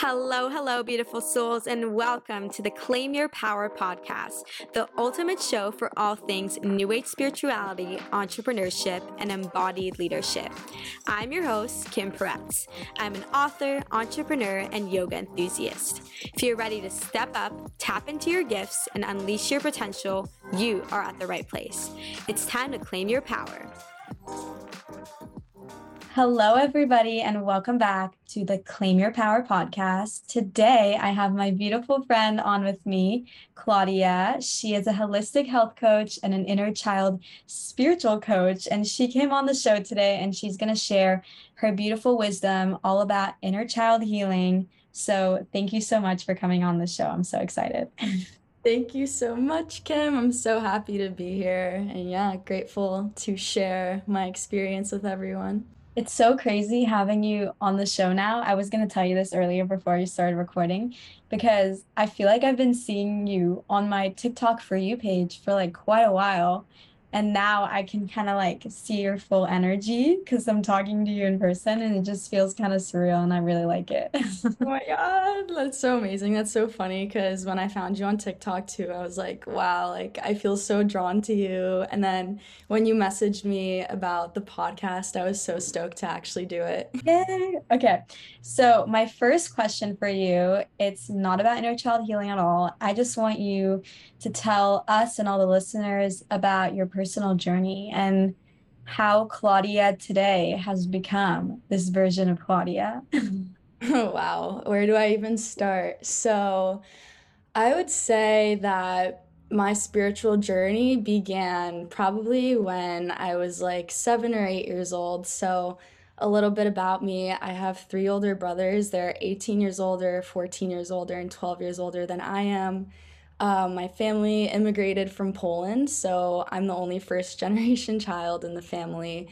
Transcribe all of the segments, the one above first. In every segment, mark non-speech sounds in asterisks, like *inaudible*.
Hello, hello, beautiful souls, and welcome to the Claim Your Power podcast, the ultimate show for all things New Age spirituality, entrepreneurship, and embodied leadership. I'm your host, Kim Peretz. I'm an author, entrepreneur, and yoga enthusiast. If you're ready to step up, tap into your gifts, and unleash your potential, you are at the right place. It's time to claim your power. Hello, everybody, and welcome back to the Claim Your Power podcast. Today, I have my beautiful friend on with me, Claudia. She is a holistic health coach and an inner child spiritual coach. And she came on the show today and she's going to share her beautiful wisdom all about inner child healing. So, thank you so much for coming on the show. I'm so excited. *laughs* Thank you so much, Kim. I'm so happy to be here. And yeah, grateful to share my experience with everyone. It's so crazy having you on the show now. I was going to tell you this earlier before you started recording because I feel like I've been seeing you on my TikTok for you page for like quite a while and now I can kind of like see your full energy because I'm talking to you in person and it just feels kind of surreal and I really like it. oh my god, that's so amazing. That's so funny because when I found you on TikTok too, I was like, wow, like I feel so drawn to you. And then when you messaged me about the podcast, I was so stoked to actually do it. Yay. Okay. So my first question for you, it's not about inner child healing at all. I just want you to tell us and all the listeners about your personal journey and how Claudia today has become this version of Claudia. oh, *laughs* wow. Where do I even start? So, I would say that my spiritual journey began probably when I was like seven or eight years old. So, a little bit about me I have three older brothers. They're 18 years older, 14 years older, and 12 years older than I am. Um, my family immigrated from Poland, so I'm the only first *laughs* generation child in the family.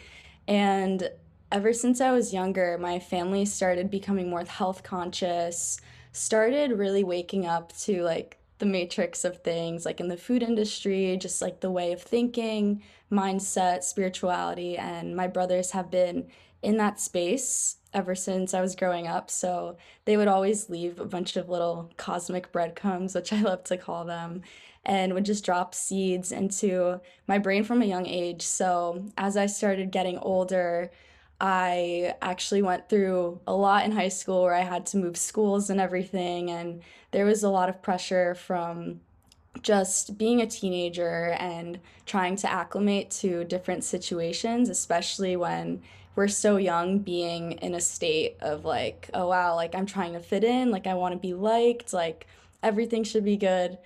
And ever since I was younger, my family started becoming more health conscious, started really waking up to like the matrix of things, like in the food industry, just like the way of thinking, mindset, spirituality. And my brothers have been in that space ever since I was growing up. So they would always leave a bunch of little cosmic breadcrumbs, which I love to call them, and would just drop seeds into my brain from a young age. So as I started getting older, I actually went through a lot in high school where I had to move schools and everything. And there was a lot of pressure from just being a teenager and trying to acclimate to different situations, especially when we're so young being in a state of like oh wow like i'm trying to fit in like i want to be liked like everything should be good.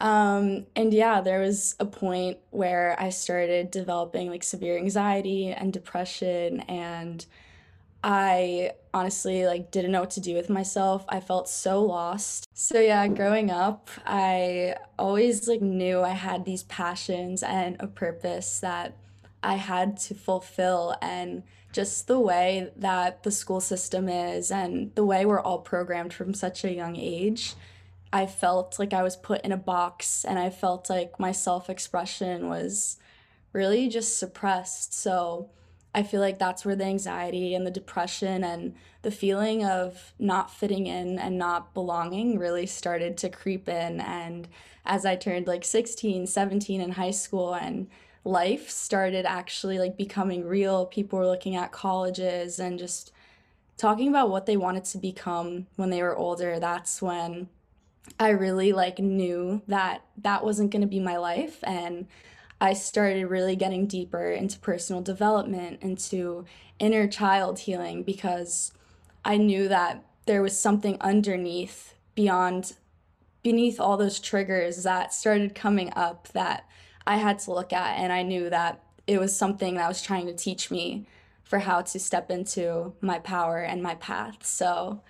Um, and yeah there was a point where i started developing like severe anxiety and depression and i honestly like didn't know what to do with myself. I felt so lost. So yeah growing up i always like knew i had these passions and a purpose that i had to fulfill and just the way that the school system is and the way we're all programmed from such a young age, I felt like I was put in a box and I felt like my self expression was really just suppressed. So I feel like that's where the anxiety and the depression and the feeling of not fitting in and not belonging really started to creep in. And as I turned like 16, 17 in high school and life started actually like becoming real. People were looking at colleges and just talking about what they wanted to become when they were older. That's when I really like knew that that wasn't going to be my life and I started really getting deeper into personal development, into inner child healing because I knew that there was something underneath beyond beneath all those triggers that started coming up that I had to look at, and I knew that it was something that was trying to teach me for how to step into my power and my path. So,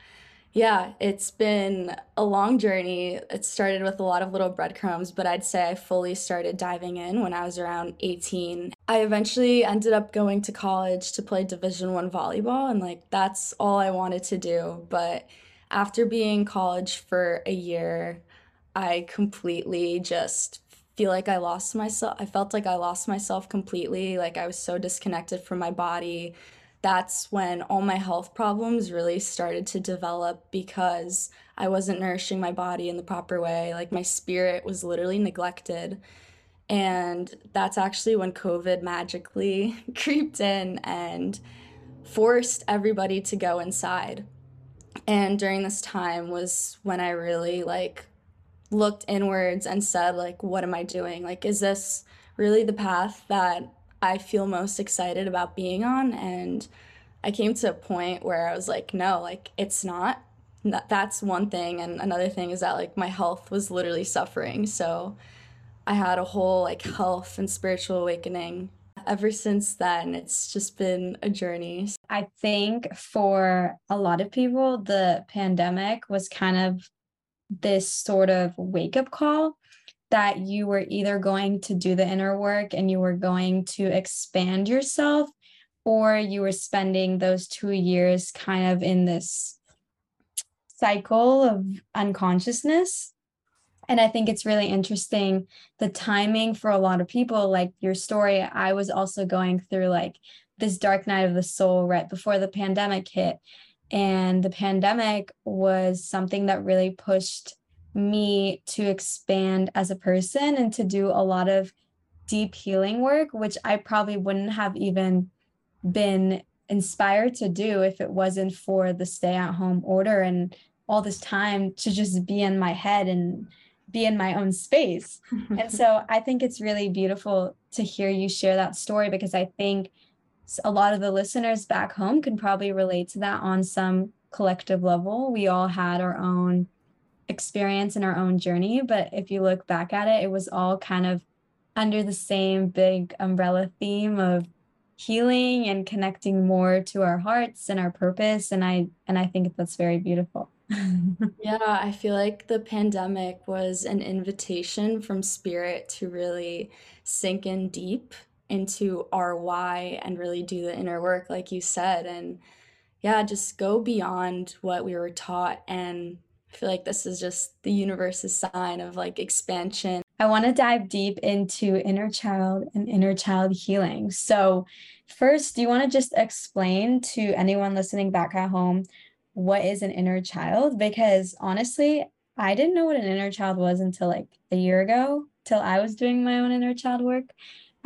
yeah, it's been a long journey. It started with a lot of little breadcrumbs, but I'd say I fully started diving in when I was around 18. I eventually ended up going to college to play Division 1 volleyball and like that's all I wanted to do, but after being in college for a year, I completely just feel like I lost myself. I felt like I lost myself completely. Like I was so disconnected from my body, that's when all my health problems really started to develop because I wasn't nourishing my body in the proper way. Like my spirit was literally neglected. And that's actually when COVID magically *laughs* creeped in and forced everybody to go inside. And during this time was when I really like looked inwards and said like what am I doing? Like is this really the path that I feel most excited about being on and I came to a point where I was like no, like it's not. That's one thing and another thing is that like my health was literally suffering. So I had a whole like health and spiritual awakening. Ever since then, it's just been a journey. I think for a lot of people, the pandemic was kind of this sort of wake up call that you were either going to do the inner work and you were going to expand yourself, or you were spending those two years kind of in this cycle of unconsciousness and I think it's really interesting the timing for a lot of people, like your story. I was also going through like this dark night of the soul right before the pandemic hit. And the pandemic was something that really pushed me to expand as a person and to do a lot of deep healing work, which I probably wouldn't have even been inspired to do if it wasn't for the stay at home order and all this time to just be in my head and be in my own space. *laughs* and so I think it's really beautiful to hear you share that story because I think a lot of the listeners back home can probably relate to that on some collective level. We all had our own experience and our own journey, but if you look back at it, it was all kind of under the same big umbrella theme of healing and connecting more to our hearts and our purpose and I and I think that's very beautiful. *laughs* Yeah, I feel like the pandemic was an invitation from spirit to really sink in deep into our why and really do the inner work, like you said. And yeah, just go beyond what we were taught. And I feel like this is just the universe's sign of like expansion. I want to dive deep into inner child and inner child healing. So, first, do you want to just explain to anyone listening back at home what is an inner child because honestly, I didn't know what an inner child was until like a year ago, till I was doing my own inner child work.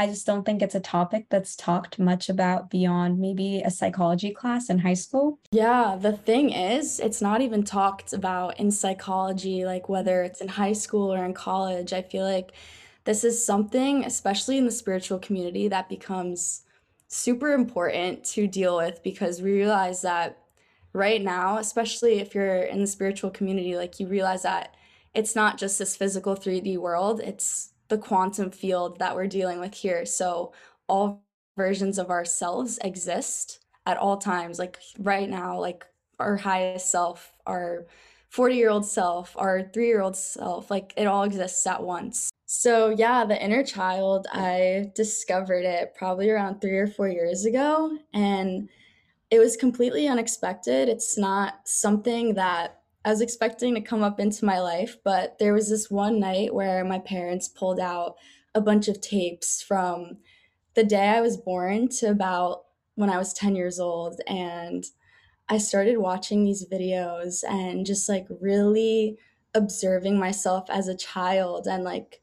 I just don't think it's a topic that's talked much about beyond maybe a psychology class in high school. Yeah, the thing is, it's not even talked about in psychology, like whether it's in high school or in college. I feel like this is something, especially in the spiritual community, that becomes super important to deal with because we realize that right now, especially if you're in the spiritual community, like you realize that it's not just this physical 3D world, it's the quantum field that we're dealing with here. So all versions of ourselves exist at all times. Like right now, like our highest self, our 40 year old self, our three year old self, like it all exists at once. So, yeah, the inner child, I discovered it probably around three or four years ago. And it was completely unexpected. It's not something that I was expecting to come up into my life, but there was this one night where my parents pulled out a bunch of tapes from the day I was born to about when I was 10 years old. And I started watching these videos and just like really observing myself as a child and like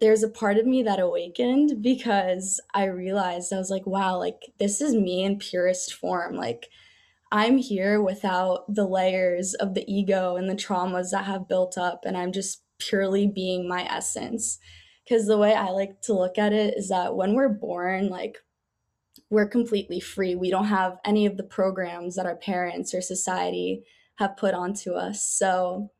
there's a part of me that awakened because I realized I was like, wow, like this is me in purest form. Like I'm here without the layers of the ego and the traumas that have built up, and I'm just purely being my essence. Because the way I like to look at it is that when we're born, like we're completely free. We don't have any of the programs that our parents or society have put onto us. So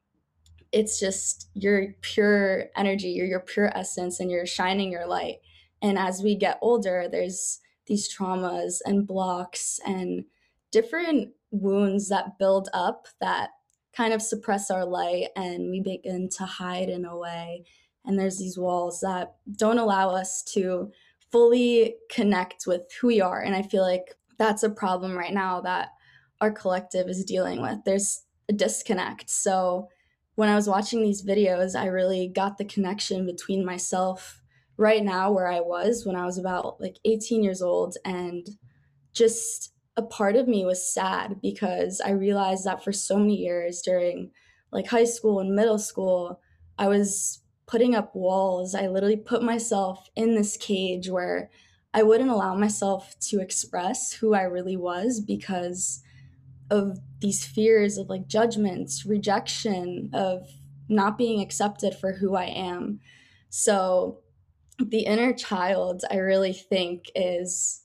it's just your pure energy, your your pure essence, and you're shining your light. And as we get older, there's these traumas and blocks and different wounds that build up that kind of suppress our light and we begin to hide in a way. And there's these walls that don't allow us to fully connect with who we are. And I feel like that's a problem right now that our collective is dealing with. There's a disconnect. So when I was watching these videos, I really got the connection between myself right now where I was when I was about like 18 years old and just a part of me was sad because I realized that for so many years during like high school and middle school, I was putting up walls. I literally put myself in this cage where I wouldn't allow myself to express who I really was because of these fears of like judgments, rejection, of not being accepted for who I am. So, the inner child, I really think, is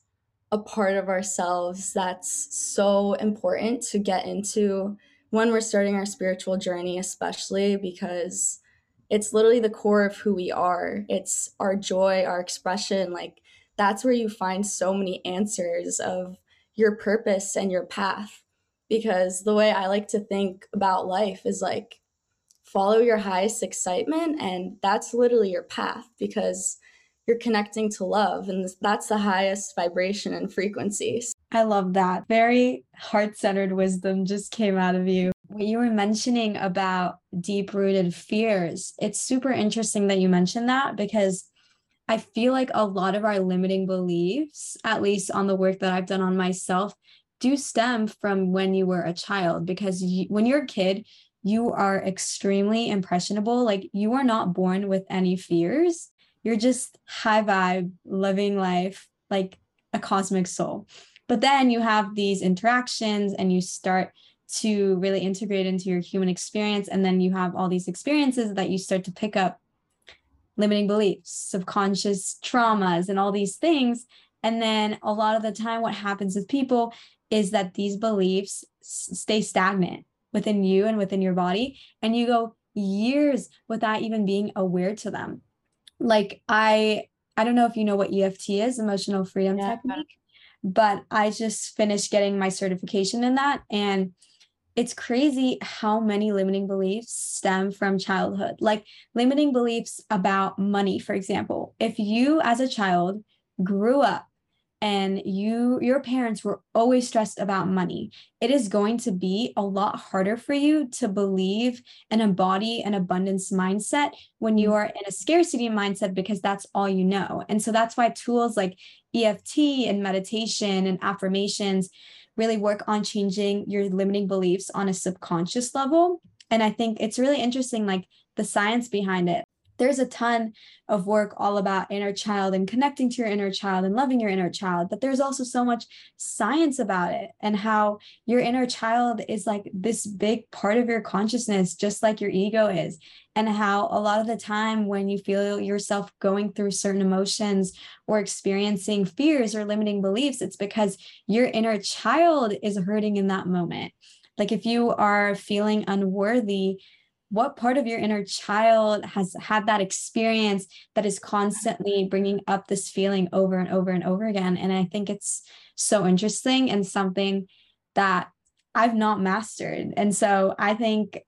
a part of ourselves that's so important to get into when we're starting our spiritual journey, especially because it's literally the core of who we are. It's our joy, our expression. Like, that's where you find so many answers of your purpose and your path. Because the way I like to think about life is like, follow your highest excitement, and that's literally your path because you're connecting to love, and that's the highest vibration and frequency. I love that. Very heart centered wisdom just came out of you. What you were mentioning about deep rooted fears, it's super interesting that you mentioned that because I feel like a lot of our limiting beliefs, at least on the work that I've done on myself, do stem from when you were a child. Because you, when you're a kid, you are extremely impressionable. Like you are not born with any fears. You're just high vibe, living life like a cosmic soul. But then you have these interactions and you start to really integrate into your human experience. And then you have all these experiences that you start to pick up limiting beliefs, subconscious traumas, and all these things. And then a lot of the time, what happens with people is that these beliefs stay stagnant within you and within your body. And you go years without even being aware to them. Like, I, I don't know if you know what EFT is, emotional freedom yeah. technique, but I just finished getting my certification in that. And it's crazy how many limiting beliefs stem from childhood. Like limiting beliefs about money, for example. If you as a child grew up and you your parents were always stressed about money it is going to be a lot harder for you to believe and embody an abundance mindset when you mm. are in a scarcity mindset because that's all you know and so that's why tools like EFT and meditation and affirmations really work on changing your limiting beliefs on a subconscious level. And I think it's really interesting, like the science behind it. There's a ton of work all about inner child and connecting to your inner child and loving your inner child, but there's also so much science about it and how your inner child is like this big part of your consciousness, just like your ego is and how a lot of the time when you feel yourself going through certain emotions or experiencing fears or limiting beliefs it's because your inner child is hurting in that moment. Like if you are feeling unworthy what part of your inner child has had that experience that is constantly bringing up this feeling over and over and over again and i think it's so interesting and something that I've not mastered. And so I think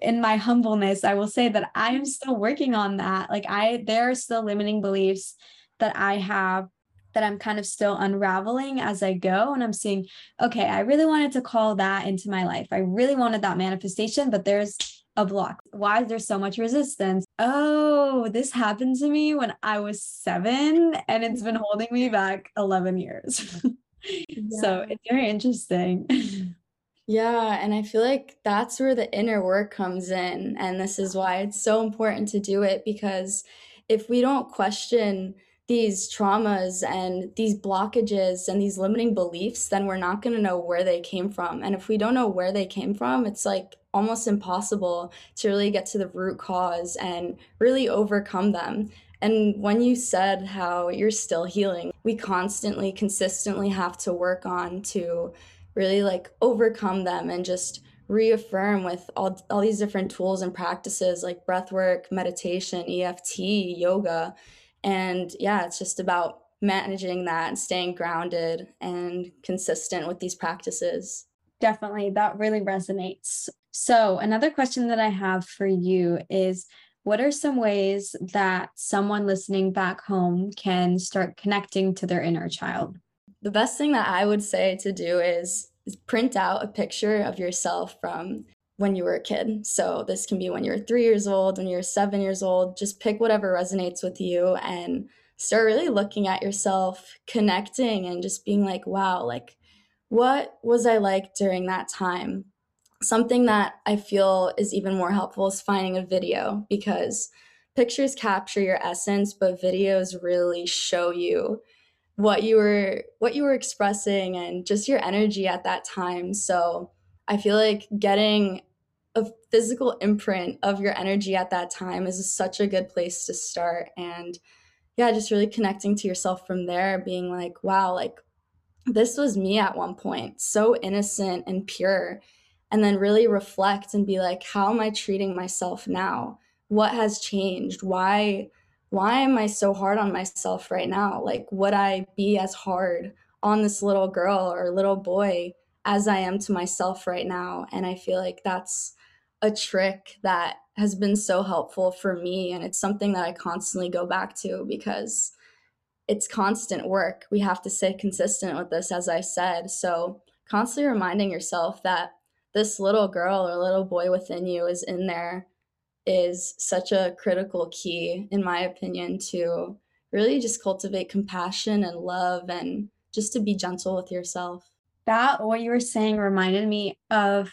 in my humbleness, I will say that I am still working on that. Like I there are still limiting beliefs that I have that I'm kind of still unraveling as I go. And I'm seeing, okay, I really wanted to call that into my life. I really wanted that manifestation, but there's a block. Why is there so much resistance? Oh, this happened to me when I was seven and it's been *laughs* holding me back 11 years. *laughs* yeah. So it's very interesting. *laughs* Yeah, and I feel like that's where the inner work comes in. And this is why it's so important to do it because if we don't question these traumas and these blockages and these limiting beliefs, then we're not going to know where they came from. And if we don't know where they came from, it's like almost impossible to really get to the root cause and really overcome them. And when you said how you're still healing, we constantly, consistently have to work on to really like overcome them and just reaffirm with all, all these different tools and practices like breath work, meditation, EFT, yoga. And yeah, it's just about managing that and staying grounded and consistent with these practices. Definitely, that really resonates. So, another question that I have for you is what are some ways that someone listening back home can start connecting to their inner child? the best thing that I would say to do is, is print out a picture of yourself from when you were a kid. So this can be when you're three years old, when you're seven years old. Just pick whatever resonates with you and start really looking at yourself, connecting, and just being like, wow, like, what was I like during that time? Something that I feel is even more helpful is finding a video because pictures capture your essence, but videos really show you what you were what you were expressing and just your energy at that time. So I feel like getting a physical imprint of your energy at that time is such a good place to start. And yeah just really connecting to yourself from there being like wow like this was me at one point so innocent and pure. And then really reflect and be like how am i treating myself now? What has changed? Why why am i so hard on myself right now? Like would i be as hard on this little girl or little boy as i am to myself right now and i feel like that's a trick that has been so helpful for me and it's something that I constantly go back to because it's constant work. We have to stay consistent with this as I said. So, constantly reminding yourself that this little girl or little boy within you is in there is such a critical key in my opinion to really just cultivate compassion and love and just to be gentle with yourself. That what you were saying reminded me of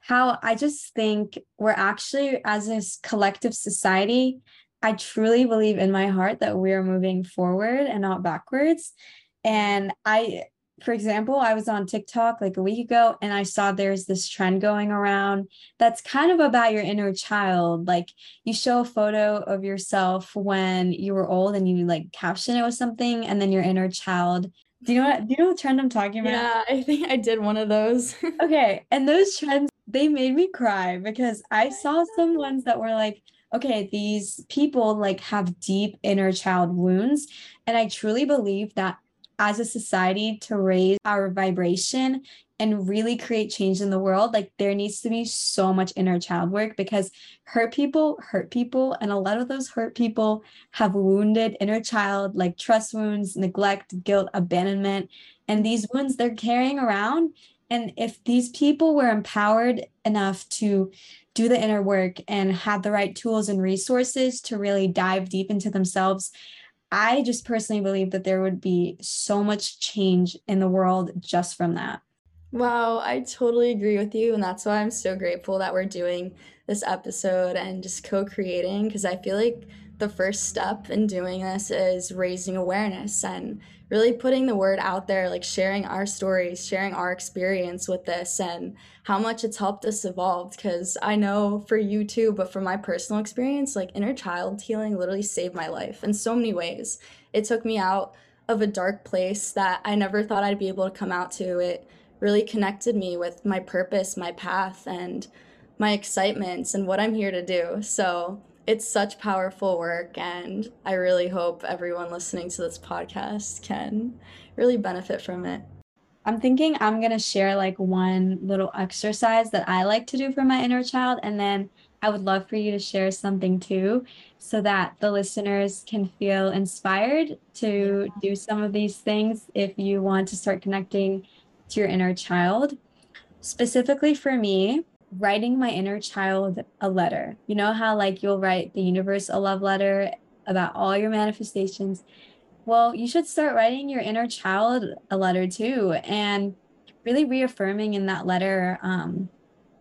how I just think we're actually, as a collective society, I truly believe in my heart that we're moving forward and not backwards. And I, for example, I was on TikTok like a week ago and I saw there's this trend going around that's kind of about your inner child. Like you show a photo of yourself when you were old and you like caption it with something, and then your inner child do you know what do you know what trend I'm talking about? Yeah, I think I did one of those. *laughs* okay. And those trends they made me cry because I saw some ones that were like, okay, these people like have deep inner child wounds. And I truly believe that as a society to raise our vibration and really create change in the world, like there needs to be so much inner child work because hurt people hurt people. And a lot of those hurt people have wounded inner child, like trust wounds, neglect, guilt, abandonment. And these wounds they're carrying around and if these people were empowered enough to do the inner work and have the right tools and resources to really dive deep into themselves, I just personally believe that there would be so much change in the world just from that. Wow, I totally agree with you. And that's why I'm so grateful that we're doing this episode and just co creating because I feel like the first step in doing this is raising awareness and really putting the word out there, like sharing our stories, sharing our experience with this, and how much it's helped us evolve. Because I know for you too, but from my personal experience, like inner child healing literally saved my life in so many ways. It took me out of a dark place that I never thought I'd be able to come out to. It really connected me with my purpose, my path, and my excitements and what I'm here to do. So, it's such powerful work and i really hope everyone listening to this podcast can really benefit from it i'm thinking i'm going to share like one little exercise that i like to do for my inner child and then i would love for you to share something too so that the listeners can feel inspired to do some of these things if you want to start connecting your inner child specifically for me writing my inner child a letter. You know how like you'll write the universe a love letter about all your manifestations. Well, you should start writing your inner child a letter too and really reaffirming in that letter um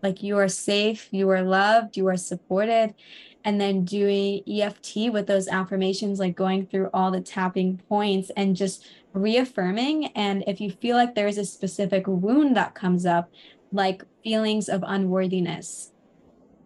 like you are safe, you are loved, you are supported and then doing EFT with those affirmations like going through all the tapping points and just reaffirming and if you feel like there's a specific wound that comes up like feelings of unworthiness.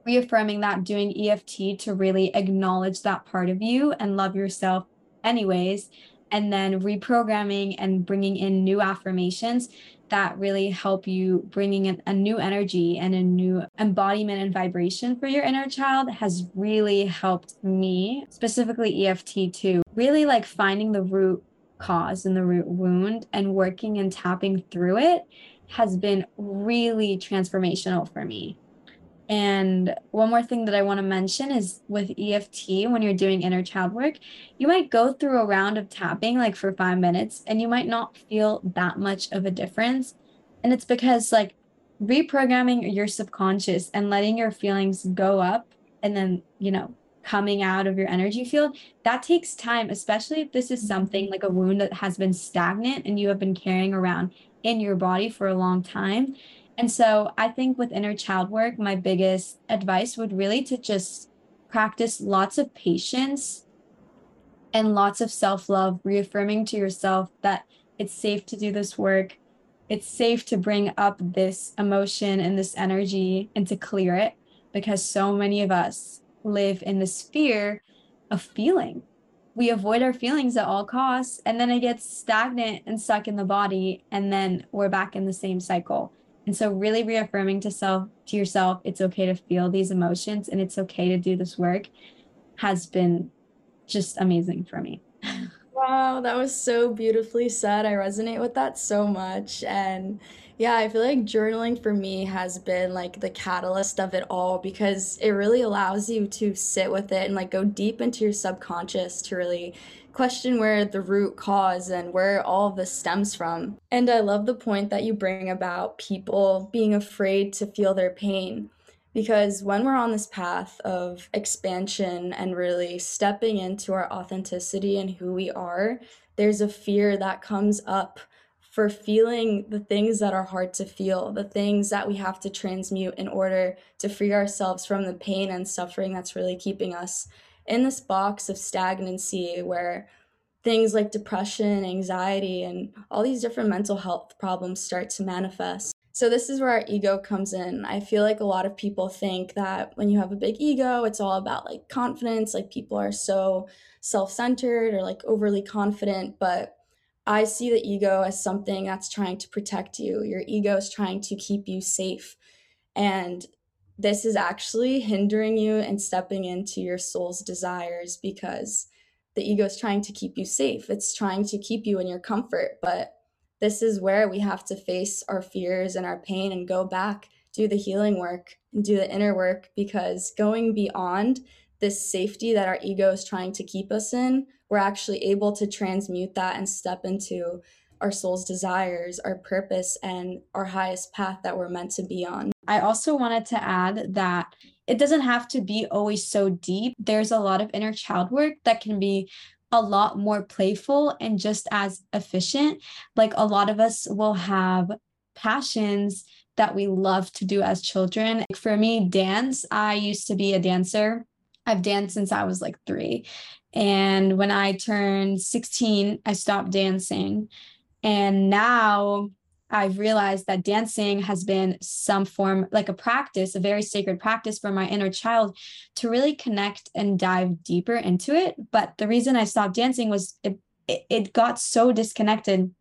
Reaffirming that, doing EFT to really acknowledge that part of you and love yourself, anyways. And then reprogramming and bringing in new affirmations that really help you bringing in a new energy and a new embodiment and vibration for your inner child has really helped me, specifically EFT too. Really like finding the root cause and the root wound and working and tapping through it has been really transformational for me. And one more thing that I want to mention is with EFT, when you're doing inner child work, you might go through a round of tapping like for five minutes and you might not feel that much of a difference. And it's because like reprogramming your subconscious and letting your feelings go up and then, you know, coming out of your energy field, that takes time, especially if this is mm-hmm. something like a wound that has been stagnant and you have been carrying around in your body for a long time. And so I think with inner child work, my biggest advice would really to just practice lots of patience and lots of self love, reaffirming to yourself that it's safe to do this work. It's safe to bring up this emotion and this energy and to clear it because so many of us live in the sphere of feeling. We avoid our feelings at all costs, and then it gets stagnant and stuck in the body, and then we're back in the same cycle. And so, really reaffirming to self to yourself, it's okay to feel these emotions and it's okay to do this work, has been just amazing for me. *laughs* Wow, that was so beautifully said. I resonate with that so much. And yeah, I feel like journaling for me has been like the catalyst of it all because it really allows you to sit with it and like go deep into your subconscious to really question where the root cause and where all this stems from. And I love the point that you bring about people being afraid to feel their pain. Because when we're on this path of expansion and really stepping into our authenticity and who we are, there's a fear that comes up for feeling the things that are hard to feel, the things that we have to transmute in order to free ourselves from the pain and suffering that's really keeping us in this box of stagnancy where things like depression, anxiety, and all these different mental health problems start to manifest. So, this is where our ego comes in. I feel like a lot of people think that when you have a big ego, it's all about like confidence, like people are so self centered or like overly confident. But I see the ego as something that's trying to protect you. Your ego is trying to keep you safe. And this is actually hindering you and stepping into your soul's desires because the ego is trying to keep you safe. It's trying to keep you in your comfort. But this is where we have to face our fears and our pain and go back, do the healing work and do the inner work because going beyond this safety that our ego is trying to keep us in we're actually able to transmute that and step into our soul's desires, our purpose, and our highest path that we're meant to be on. I also wanted to add that it doesn't have to be always so deep. There's a lot of inner child work that can be a lot more playful and just as efficient. Like a lot of us will have passions that we love to do as children. Like for me, dance, I used to be a dancer. I've danced since I was like three. And when I turned 16, I stopped dancing. And now I've realized that dancing has been some form, like a practice, a very sacred practice for my inner child to really connect and dive deeper into it. But the reason I stopped dancing was it, it got so disconnected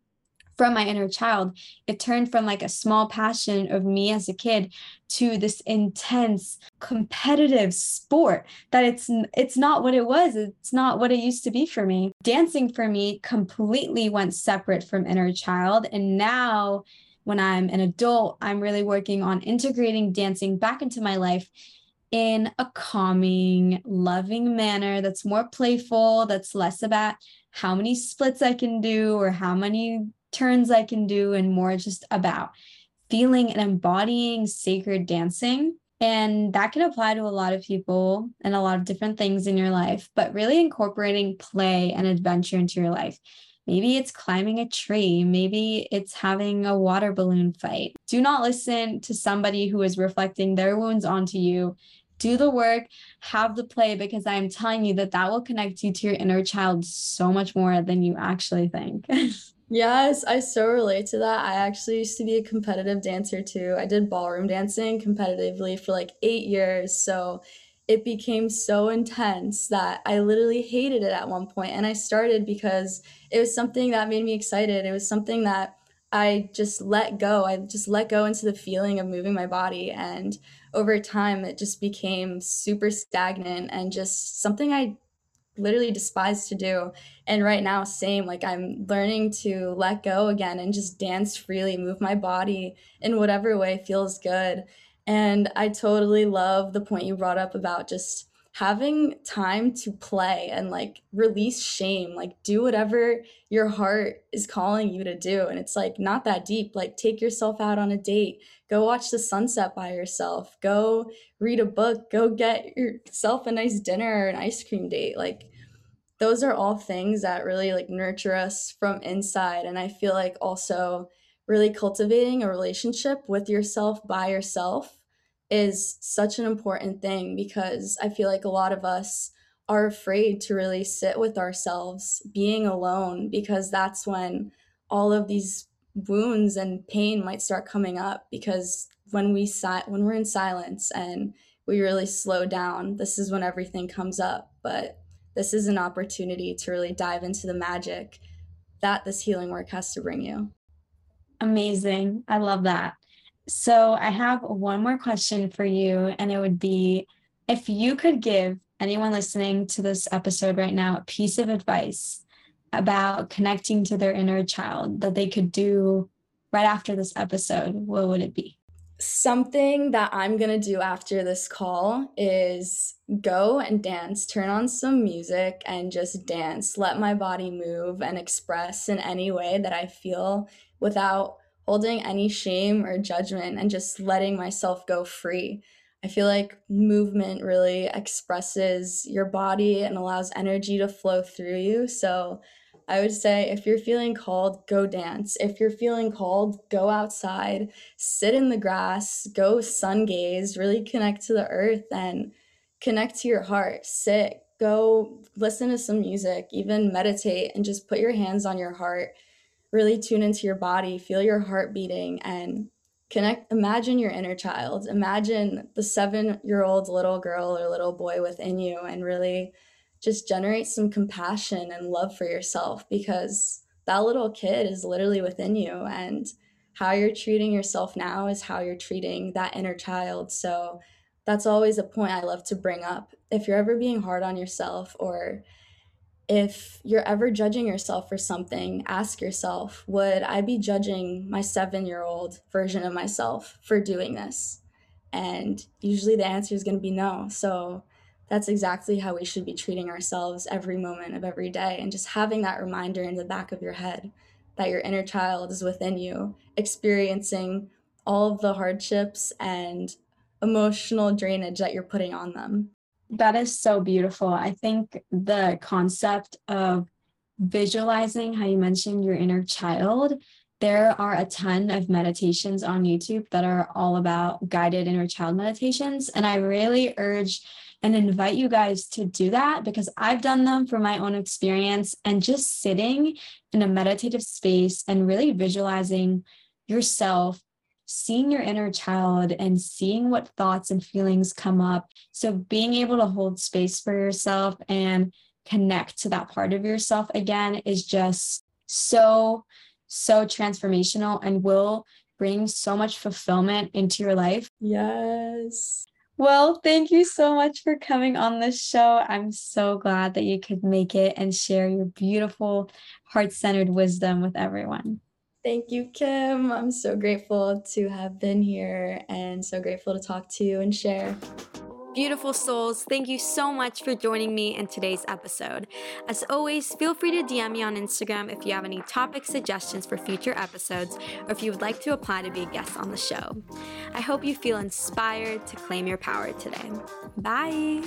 from my inner child. It turned from like a small passion of me as a kid to this intense competitive sport that it's it's not what it was. It's not what it used to be for me. Dancing for me completely went separate from inner child and now when I'm an adult, I'm really working on integrating dancing back into my life in a calming, loving manner that's more playful, that's less about how many splits I can do or how many turns I can do and more just about feeling and embodying sacred dancing. And that can apply to a lot of people and a lot of different things in your life, but really incorporating play and adventure into your life. Maybe it's climbing a tree. Maybe it's having a water balloon fight. Do not listen to somebody who is reflecting their wounds onto you. Do the work, have the play, because I'm telling you that that will connect you to your inner child so much more than you actually think. *laughs* Yes, I so relate to that. I actually used to be a competitive dancer too. I did ballroom dancing competitively for like eight years. So it became so intense that I literally hated it at one point. And I started because it was something that made me excited. It was something that I just let go. I just let go into the feeling of moving my body. And over time, it just became super stagnant and just something I literally despise to do. And right now, same, like I'm learning to let go again and just dance freely, move my body in whatever way feels good. And I totally love the point you brought up about just having time to play and like release shame, like do whatever your heart is calling you to do. And it's like not that deep. Like take yourself out on a date, go watch the sunset by yourself, go read a book, go get yourself a nice dinner or an ice cream date. Like those are all things that really like nurture us from inside. And I feel like also really cultivating a relationship with yourself by yourself is such an important thing because I feel like a lot of us are afraid to really sit with ourselves being alone because that's when all of these wounds and pain might start coming up because when we si- when we're in silence and we really slow down this is when everything comes up but this is an opportunity to really dive into the magic that this healing work has to bring you. Amazing. I love that so I have one more question for you, and it would be if you could give anyone listening to this episode right now a piece of advice about connecting to their inner child that they could do right after this episode, what would it be? Something that I'm going to do after this call is go and dance, turn on some music and just dance. Let my body move and express in any way that I feel without holding any shame or judgment and just letting myself go free. I feel like movement really expresses your body and allows energy to flow through you. So I would say if you're feeling called, go dance. If you're feeling called, go outside, sit in the grass, go sun gaze, really connect to the earth and connect to your heart. Sit, go listen to some music, even meditate and just put your hands on your heart really tune into your body, feel your heart beating, and connect. Imagine your inner child. Imagine the seven year old little girl or little boy within you, and really just generate some compassion and love for yourself because that little kid is literally within you. And how you're treating yourself now is how you're treating that inner child. So that's always a point I love to bring up. If you're ever being hard on yourself or if you're ever judging yourself for something, ask yourself, would I be judging my seven year old version of myself for doing this? And usually the answer is going to be no. So that's exactly how we should be treating ourselves every moment of every day. And just having that reminder in the back of your head that your inner child is within you, experiencing all of the hardships and emotional drainage that you're putting on them. That is so beautiful. I think the concept of visualizing how you mentioned your inner child, there are a ton of meditations on YouTube that are all about guided inner child meditations. And I really urge and invite you guys to do that because I've done them for my own experience and just sitting in a meditative space and really visualizing yourself seeing your inner child and seeing what thoughts and feelings come up. So, being able to hold space for yourself and connect to that part of yourself again is just so, so transformational and will bring so much fulfillment into your life. Yes. Well, thank you so much for coming on this show. I'm so glad that you could make it and share your beautiful, heart centered wisdom with everyone. Thank you, Kim. I'm so grateful to have been here and so grateful to talk to you and share. Beautiful souls, thank you so much for joining me in today's episode. As always, feel free to DM me on Instagram if you have any topic suggestions for future episodes or if you would like to apply to be a guest on the show. I hope you feel inspired to claim your power today. Bye.